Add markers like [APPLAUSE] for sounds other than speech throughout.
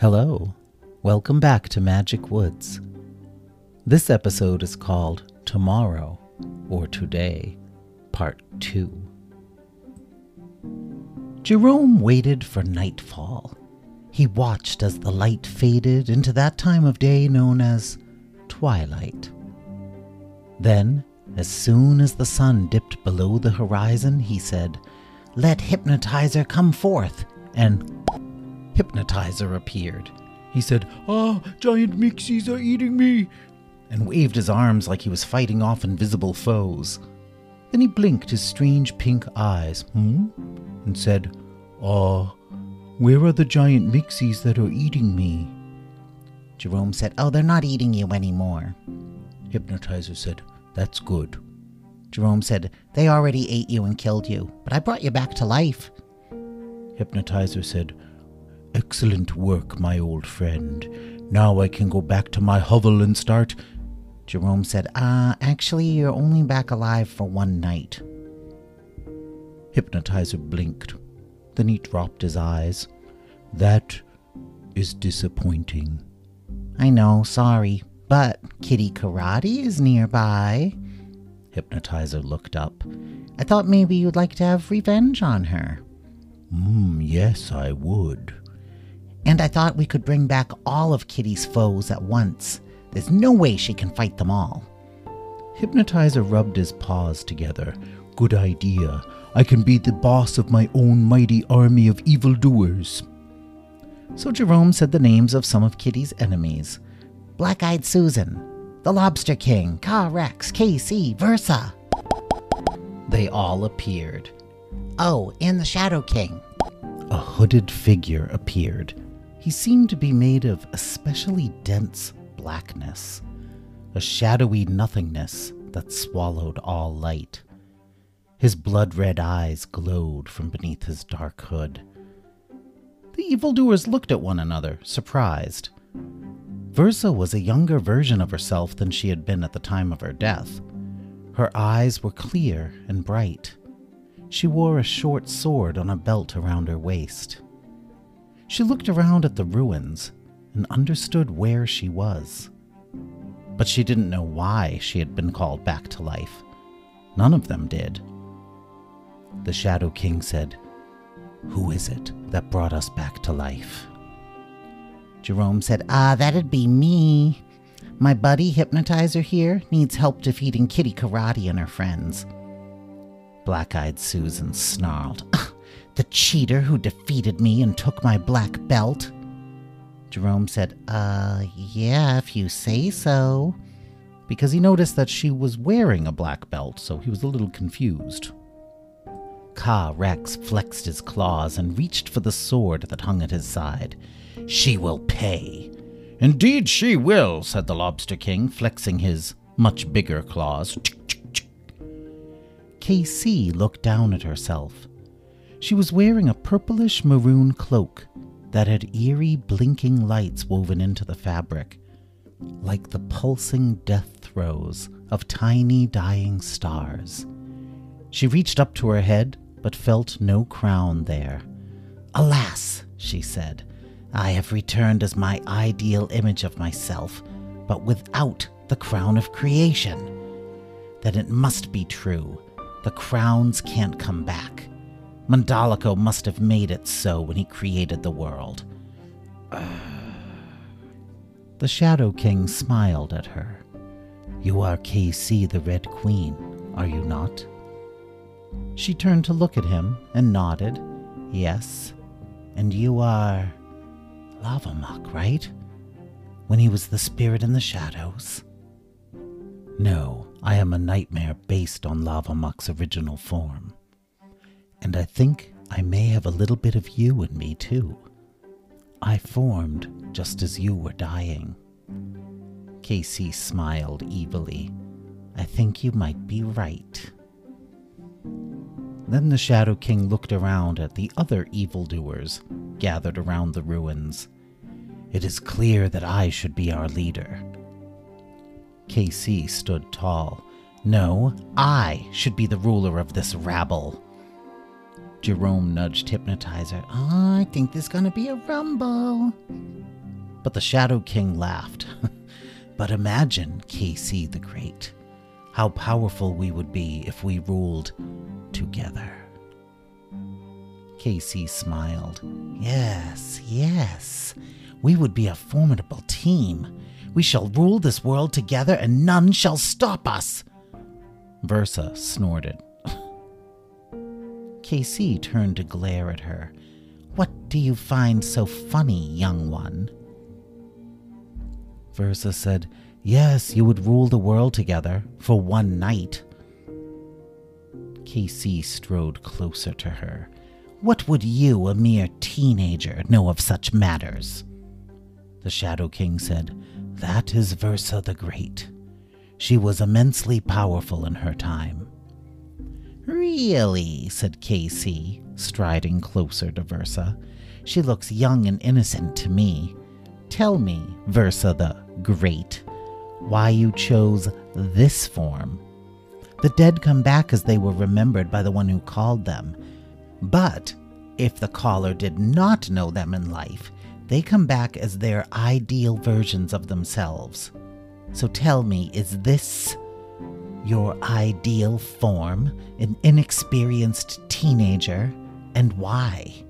Hello, welcome back to Magic Woods. This episode is called Tomorrow or Today, Part 2. Jerome waited for nightfall. He watched as the light faded into that time of day known as twilight. Then, as soon as the sun dipped below the horizon, he said, Let Hypnotizer come forth, and Hypnotizer appeared. He said, Ah, giant mixies are eating me, and waved his arms like he was fighting off invisible foes. Then he blinked his strange pink eyes, hmm? and said, Ah, where are the giant mixies that are eating me? Jerome said, Oh, they're not eating you anymore. Hypnotizer said, That's good. Jerome said, They already ate you and killed you, but I brought you back to life. Hypnotizer said, Excellent work, my old friend. Now I can go back to my hovel and start. Jerome said, Uh, actually, you're only back alive for one night. Hypnotizer blinked. Then he dropped his eyes. That is disappointing. I know, sorry, but Kitty Karate is nearby. Hypnotizer looked up. I thought maybe you'd like to have revenge on her. Hmm, yes, I would. And I thought we could bring back all of Kitty's foes at once. There's no way she can fight them all. Hypnotizer rubbed his paws together. Good idea. I can be the boss of my own mighty army of evildoers. So Jerome said the names of some of Kitty's enemies Black Eyed Susan, the Lobster King, Ka Rex, KC, Versa. They all appeared. Oh, and the Shadow King. A hooded figure appeared. He seemed to be made of especially dense blackness, a shadowy nothingness that swallowed all light. His blood red eyes glowed from beneath his dark hood. The evildoers looked at one another, surprised. Versa was a younger version of herself than she had been at the time of her death. Her eyes were clear and bright. She wore a short sword on a belt around her waist. She looked around at the ruins and understood where she was. But she didn't know why she had been called back to life. None of them did. The Shadow King said, Who is it that brought us back to life? Jerome said, Ah, that'd be me. My buddy Hypnotizer here needs help defeating Kitty Karate and her friends. Black eyed Susan snarled, [LAUGHS] The cheater who defeated me and took my black belt. Jerome said, Uh, yeah, if you say so. Because he noticed that she was wearing a black belt, so he was a little confused. Ka Rex flexed his claws and reached for the sword that hung at his side. She will pay. Indeed, she will, said the Lobster King, flexing his much bigger claws. KC looked down at herself. She was wearing a purplish maroon cloak that had eerie blinking lights woven into the fabric, like the pulsing death throes of tiny dying stars. She reached up to her head, but felt no crown there. Alas, she said, I have returned as my ideal image of myself, but without the crown of creation. Then it must be true. The crowns can't come back. Mandalico must have made it so when he created the world. [SIGHS] the Shadow King smiled at her. You are KC the Red Queen, are you not? She turned to look at him and nodded. Yes. And you are. Lava Muck, right? When he was the spirit in the shadows? No, I am a nightmare based on Lava Muck's original form. And I think I may have a little bit of you in me, too. I formed just as you were dying. KC smiled evilly. I think you might be right. Then the Shadow King looked around at the other evildoers gathered around the ruins. It is clear that I should be our leader. KC stood tall. No, I should be the ruler of this rabble. Jerome nudged Hypnotizer. Oh, I think there's gonna be a rumble. But the Shadow King laughed. [LAUGHS] but imagine, KC the Great, how powerful we would be if we ruled together. KC smiled. Yes, yes. We would be a formidable team. We shall rule this world together and none shall stop us. Versa snorted. KC turned to glare at her. What do you find so funny, young one? Versa said, Yes, you would rule the world together for one night. KC strode closer to her. What would you, a mere teenager, know of such matters? The Shadow King said, That is Versa the Great. She was immensely powerful in her time. Really, said KC, striding closer to Versa. She looks young and innocent to me. Tell me, Versa the Great, why you chose this form. The dead come back as they were remembered by the one who called them. But if the caller did not know them in life, they come back as their ideal versions of themselves. So tell me, is this your ideal form, an inexperienced teenager, and why?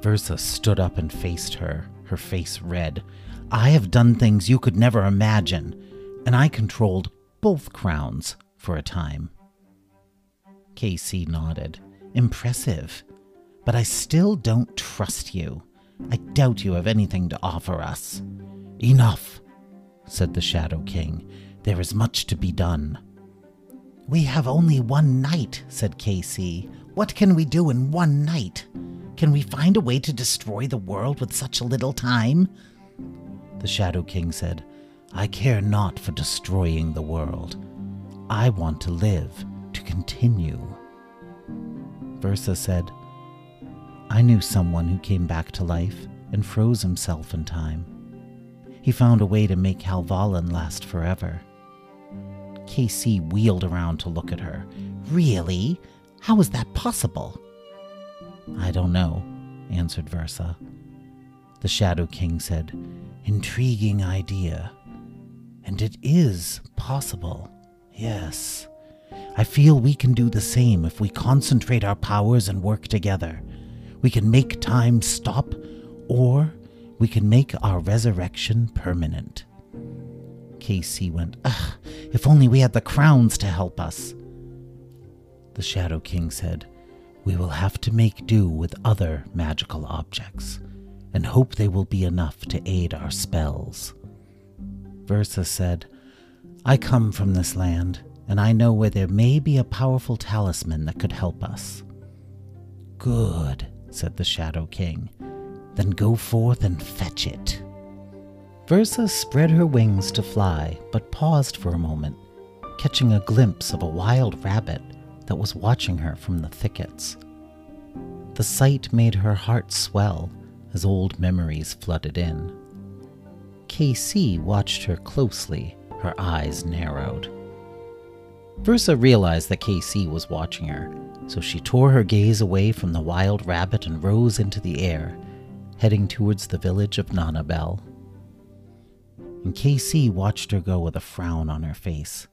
Versa stood up and faced her, her face red. I have done things you could never imagine, and I controlled both crowns for a time. KC nodded. Impressive. But I still don't trust you. I doubt you have anything to offer us. Enough, said the Shadow King. There is much to be done. We have only one night, said KC. What can we do in one night? Can we find a way to destroy the world with such a little time? The Shadow King said, I care not for destroying the world. I want to live, to continue. Versa said, I knew someone who came back to life and froze himself in time. He found a way to make Halvallen last forever. KC wheeled around to look at her. Really? How is that possible? I don't know, answered Versa. The Shadow King said, Intriguing idea. And it is possible, yes. I feel we can do the same if we concentrate our powers and work together. We can make time stop, or we can make our resurrection permanent. KC went, Ugh, if only we had the crowns to help us. The Shadow King said, We will have to make do with other magical objects, and hope they will be enough to aid our spells. Versa said, I come from this land, and I know where there may be a powerful talisman that could help us. Good, said the Shadow King. Then go forth and fetch it. Versa spread her wings to fly, but paused for a moment, catching a glimpse of a wild rabbit that was watching her from the thickets. The sight made her heart swell as old memories flooded in. KC watched her closely, her eyes narrowed. Versa realized that KC was watching her, so she tore her gaze away from the wild rabbit and rose into the air, heading towards the village of Nanabel and KC watched her go with a frown on her face.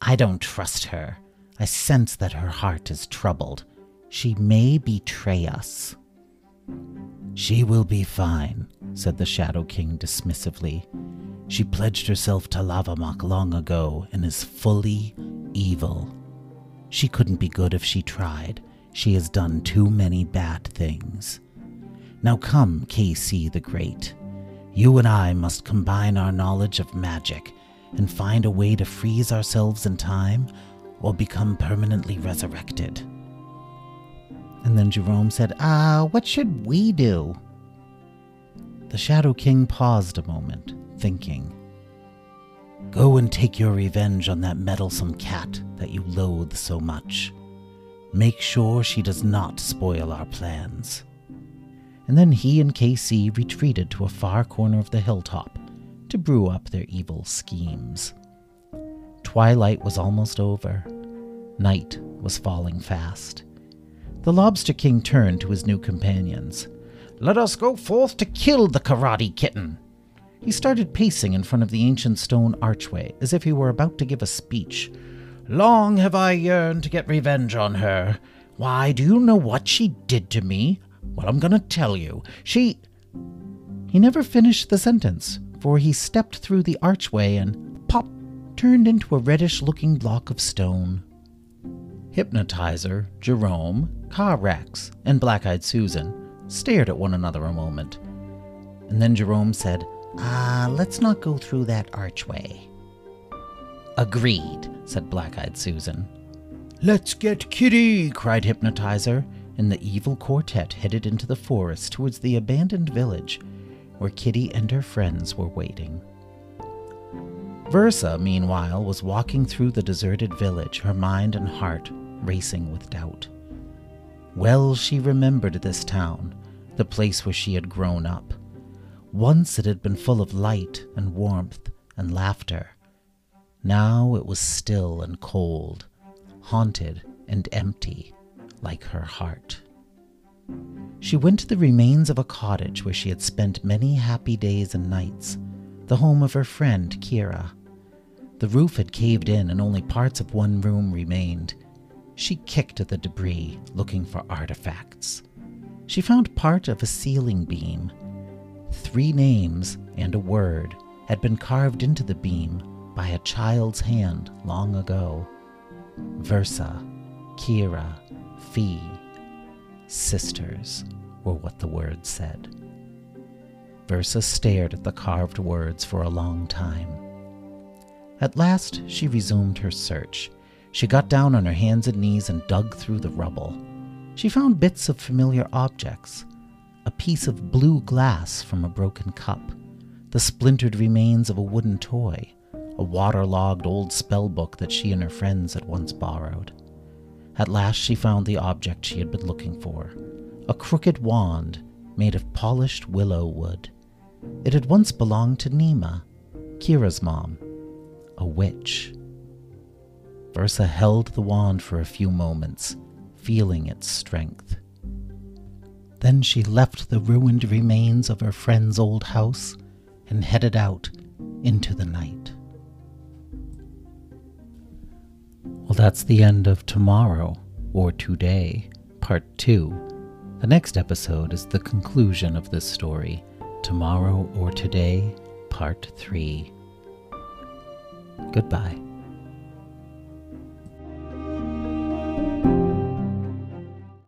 I don't trust her. I sense that her heart is troubled. She may betray us. She will be fine, said the Shadow King dismissively. She pledged herself to Lava Muck long ago and is fully evil. She couldn't be good if she tried. She has done too many bad things. Now come, KC the Great. You and I must combine our knowledge of magic and find a way to freeze ourselves in time or become permanently resurrected. And then Jerome said, Ah, what should we do? The Shadow King paused a moment, thinking. Go and take your revenge on that meddlesome cat that you loathe so much. Make sure she does not spoil our plans and then he and KC retreated to a far corner of the hilltop to brew up their evil schemes. Twilight was almost over. Night was falling fast. The Lobster King turned to his new companions. Let us go forth to kill the karate kitten. He started pacing in front of the ancient stone archway as if he were about to give a speech. Long have I yearned to get revenge on her. Why, do you know what she did to me? Well, I'm going to tell you. She. He never finished the sentence, for he stepped through the archway and, pop, turned into a reddish looking block of stone. Hypnotizer, Jerome, Ka Rex, and Black Eyed Susan stared at one another a moment. And then Jerome said, Ah, uh, let's not go through that archway. Agreed, said Black Eyed Susan. Let's get Kitty, cried Hypnotizer, and the evil quartet headed into the forest towards the abandoned village where Kitty and her friends were waiting. Versa, meanwhile, was walking through the deserted village, her mind and heart racing with doubt. Well, she remembered this town, the place where she had grown up. Once it had been full of light and warmth and laughter. Now it was still and cold, haunted and empty, like her heart. She went to the remains of a cottage where she had spent many happy days and nights, the home of her friend Kira. The roof had caved in and only parts of one room remained. She kicked at the debris, looking for artifacts. She found part of a ceiling beam Three names and a word had been carved into the beam by a child's hand long ago. Versa, Kira, Fee, sisters were what the words said. Versa stared at the carved words for a long time. At last, she resumed her search. She got down on her hands and knees and dug through the rubble. She found bits of familiar objects a piece of blue glass from a broken cup, the splintered remains of a wooden toy, a waterlogged old spellbook that she and her friends had once borrowed. At last she found the object she had been looking for a crooked wand made of polished willow wood. It had once belonged to Nima, Kira's mom, a witch. Versa held the wand for a few moments, feeling its strength. Then she left the ruined remains of her friend's old house and headed out into the night. That's the end of tomorrow, or today, part two. The next episode is the conclusion of this story, Tomorrow or Today, part three. Goodbye.